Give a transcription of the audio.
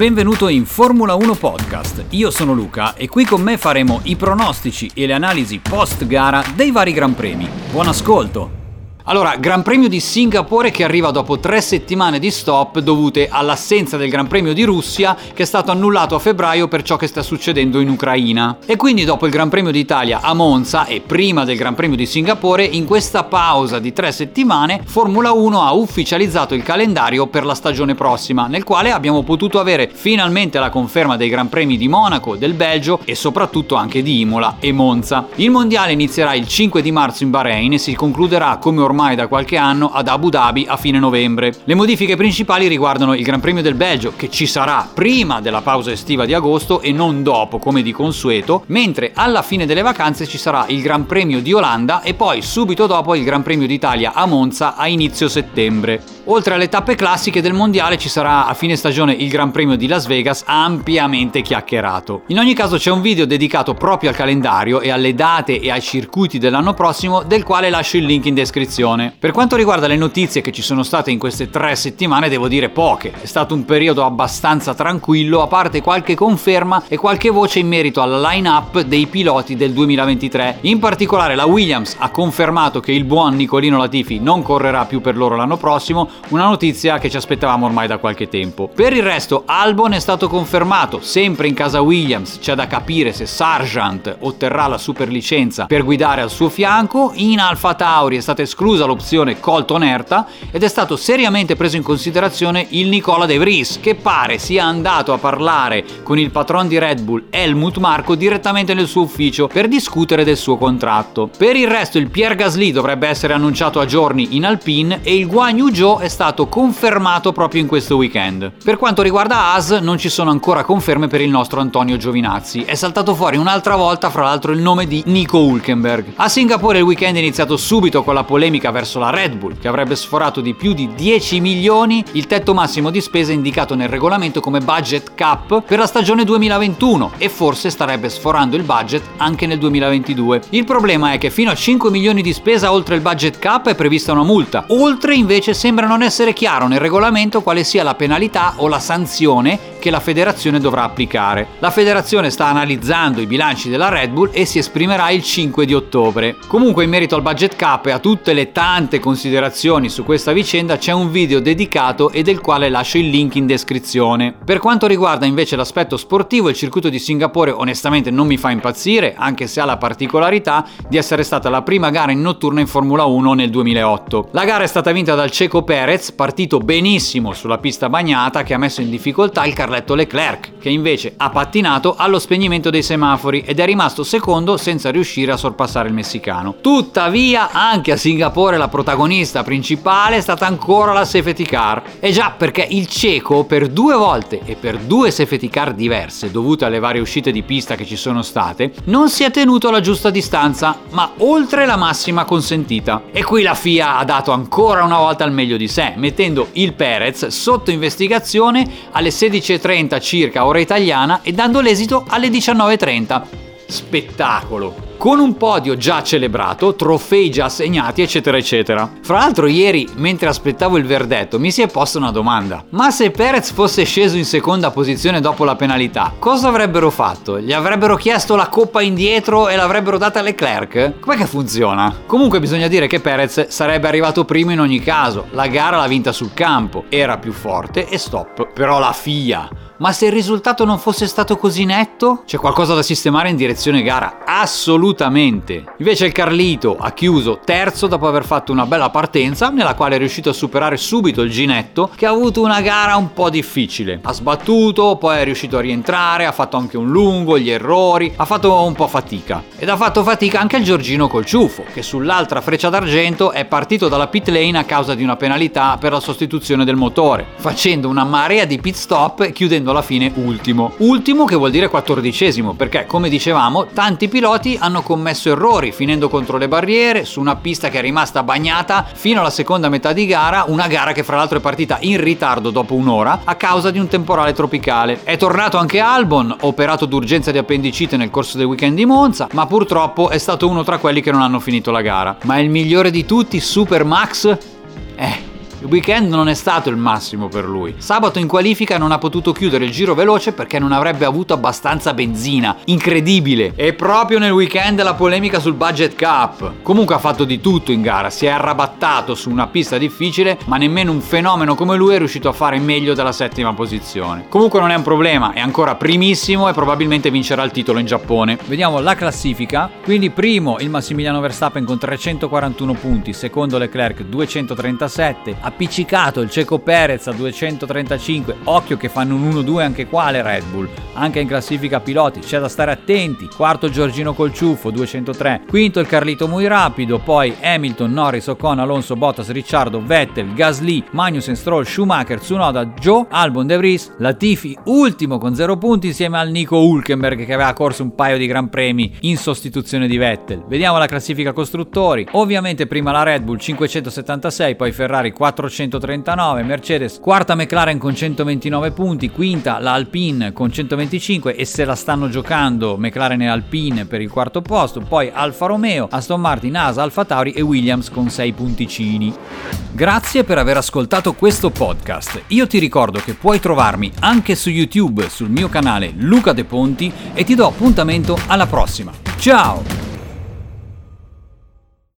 Benvenuto in Formula 1 Podcast. Io sono Luca e qui con me faremo i pronostici e le analisi post gara dei vari Gran Premi. Buon ascolto! Allora, Gran Premio di Singapore che arriva dopo tre settimane di stop dovute all'assenza del Gran Premio di Russia che è stato annullato a febbraio per ciò che sta succedendo in Ucraina. E quindi dopo il Gran Premio d'Italia a Monza e prima del Gran Premio di Singapore, in questa pausa di tre settimane, Formula 1 ha ufficializzato il calendario per la stagione prossima, nel quale abbiamo potuto avere finalmente la conferma dei Gran Premi di Monaco, del Belgio e soprattutto anche di Imola e Monza. Il mondiale inizierà il 5 di marzo in Bahrain e si concluderà come ormai da qualche anno ad Abu Dhabi a fine novembre. Le modifiche principali riguardano il Gran Premio del Belgio, che ci sarà prima della pausa estiva di agosto e non dopo, come di consueto, mentre alla fine delle vacanze ci sarà il Gran Premio di Olanda e poi subito dopo il Gran Premio d'Italia a Monza a inizio settembre. Oltre alle tappe classiche del mondiale ci sarà a fine stagione il Gran Premio di Las Vegas ampiamente chiacchierato. In ogni caso c'è un video dedicato proprio al calendario e alle date e ai circuiti dell'anno prossimo del quale lascio il link in descrizione situazione. Per quanto riguarda le notizie che ci sono state in queste tre settimane, devo dire poche. È stato un periodo abbastanza tranquillo, a parte qualche conferma e qualche voce in merito alla line-up dei piloti del 2023. In particolare la Williams ha confermato che il buon Nicolino Latifi non correrà più per loro l'anno prossimo, una notizia che ci aspettavamo ormai da qualche tempo. Per il resto Albon è stato confermato, sempre in casa Williams, c'è da capire se Sargent otterrà la superlicenza per guidare al suo fianco, in Alfa Tauri è stata esclusa esclusa l'opzione Colton Erta ed è stato seriamente preso in considerazione il Nicola De Vries, che pare sia andato a parlare con il patron di Red Bull Helmut Marco direttamente nel suo ufficio per discutere del suo contratto. Per il resto il Pierre Gasly dovrebbe essere annunciato a giorni in Alpine e il Guan Yu Zhou è stato confermato proprio in questo weekend. Per quanto riguarda Haas non ci sono ancora conferme per il nostro Antonio Giovinazzi. È saltato fuori un'altra volta fra l'altro il nome di Nico Hulkenberg. A Singapore il weekend è iniziato subito con la polemica verso la Red Bull, che avrebbe sforato di più di 10 milioni il tetto massimo di spesa indicato nel regolamento come budget cap per la stagione 2021 e forse starebbe sforando il budget anche nel 2022. Il problema è che fino a 5 milioni di spesa oltre il budget cap è prevista una multa. Oltre invece sembra non essere chiaro nel regolamento quale sia la penalità o la sanzione che la federazione dovrà applicare. La federazione sta analizzando i bilanci della Red Bull e si esprimerà il 5 di ottobre. Comunque in merito al budget cap e a tutte le tante considerazioni su questa vicenda c'è un video dedicato e del quale lascio il link in descrizione. Per quanto riguarda invece l'aspetto sportivo, il circuito di Singapore onestamente non mi fa impazzire, anche se ha la particolarità di essere stata la prima gara in notturna in Formula 1 nel 2008. La gara è stata vinta dal Ceco Perez, partito benissimo sulla pista bagnata che ha messo in difficoltà il Carletto Leclerc, che invece ha pattinato allo spegnimento dei semafori ed è rimasto secondo senza riuscire a sorpassare il messicano. Tuttavia, anche a Singapore la protagonista principale è stata ancora la safety car. E già perché il cieco per due volte e per due safety car diverse, dovute alle varie uscite di pista che ci sono state, non si è tenuto alla giusta distanza, ma oltre la massima consentita. E qui la FIA ha dato ancora una volta il meglio di sé, mettendo il Perez sotto investigazione alle 16 16.30 circa ora italiana e dando l'esito alle 19.30. Spettacolo! con un podio già celebrato, trofei già assegnati, eccetera, eccetera. Fra l'altro, ieri, mentre aspettavo il verdetto, mi si è posta una domanda: ma se Perez fosse sceso in seconda posizione dopo la penalità, cosa avrebbero fatto? Gli avrebbero chiesto la coppa indietro e l'avrebbero data a Leclerc? Com'è che funziona? Comunque, bisogna dire che Perez sarebbe arrivato primo in ogni caso. La gara l'ha vinta sul campo, era più forte e stop. Però la FIA ma se il risultato non fosse stato così netto, c'è qualcosa da sistemare in direzione gara. Assolutamente. Invece il Carlito ha chiuso terzo dopo aver fatto una bella partenza, nella quale è riuscito a superare subito il Ginetto, che ha avuto una gara un po' difficile. Ha sbattuto, poi è riuscito a rientrare, ha fatto anche un lungo, gli errori, ha fatto un po' fatica. Ed ha fatto fatica anche il Giorgino col ciuffo, che sull'altra freccia d'argento è partito dalla pit lane a causa di una penalità per la sostituzione del motore, facendo una marea di pit stop e chiudendo alla fine ultimo. Ultimo che vuol dire quattordicesimo, perché come dicevamo, tanti piloti hanno commesso errori, finendo contro le barriere, su una pista che è rimasta bagnata fino alla seconda metà di gara, una gara che fra l'altro è partita in ritardo dopo un'ora a causa di un temporale tropicale. È tornato anche Albon, operato d'urgenza di appendicite nel corso del weekend di Monza, ma purtroppo è stato uno tra quelli che non hanno finito la gara. Ma il migliore di tutti, Super Max? Eh, Il weekend non è stato il massimo per lui. Sabato in qualifica non ha potuto chiudere il giro veloce perché non avrebbe avuto abbastanza benzina. Incredibile! E proprio nel weekend la polemica sul budget cap. Comunque ha fatto di tutto in gara, si è arrabattato su una pista difficile, ma nemmeno un fenomeno come lui è riuscito a fare meglio della settima posizione. Comunque non è un problema, è ancora primissimo e probabilmente vincerà il titolo in Giappone. Vediamo la classifica. Quindi primo il Massimiliano Verstappen con 341 punti, secondo Leclerc 237, appiccicato il Ceco Perez a 235. Occhio che fanno un 1-2 anche qua le Red Bull. Anche in classifica piloti c'è da stare attenti. Quarto Giorgino Colciuffo 203, quinto il Carlito muy rapido, poi Hamilton, Norris, Ocon, Alonso, Bottas, Ricciardo, Vettel, Gasly, Magnussen, Stroll, Schumacher, Tsunoda, Joe, Albon, De Vries, Latifi ultimo con 0 punti insieme al Nico Hulkenberg che aveva corso un paio di gran premi in sostituzione di Vettel. Vediamo la classifica costruttori. Ovviamente prima la Red Bull 576, poi Ferrari 439, Mercedes quarta McLaren con 129 punti, quinta la Alpine con 125 e se la stanno giocando McLaren e Alpine per il quarto posto, poi Alfa Romeo, Aston Martin, Asa, Alfa Tauri e Williams con 6 punticini. Grazie per aver ascoltato questo podcast. Io ti ricordo che puoi trovarmi anche su YouTube sul mio canale Luca De Ponti e ti do appuntamento alla prossima. Ciao!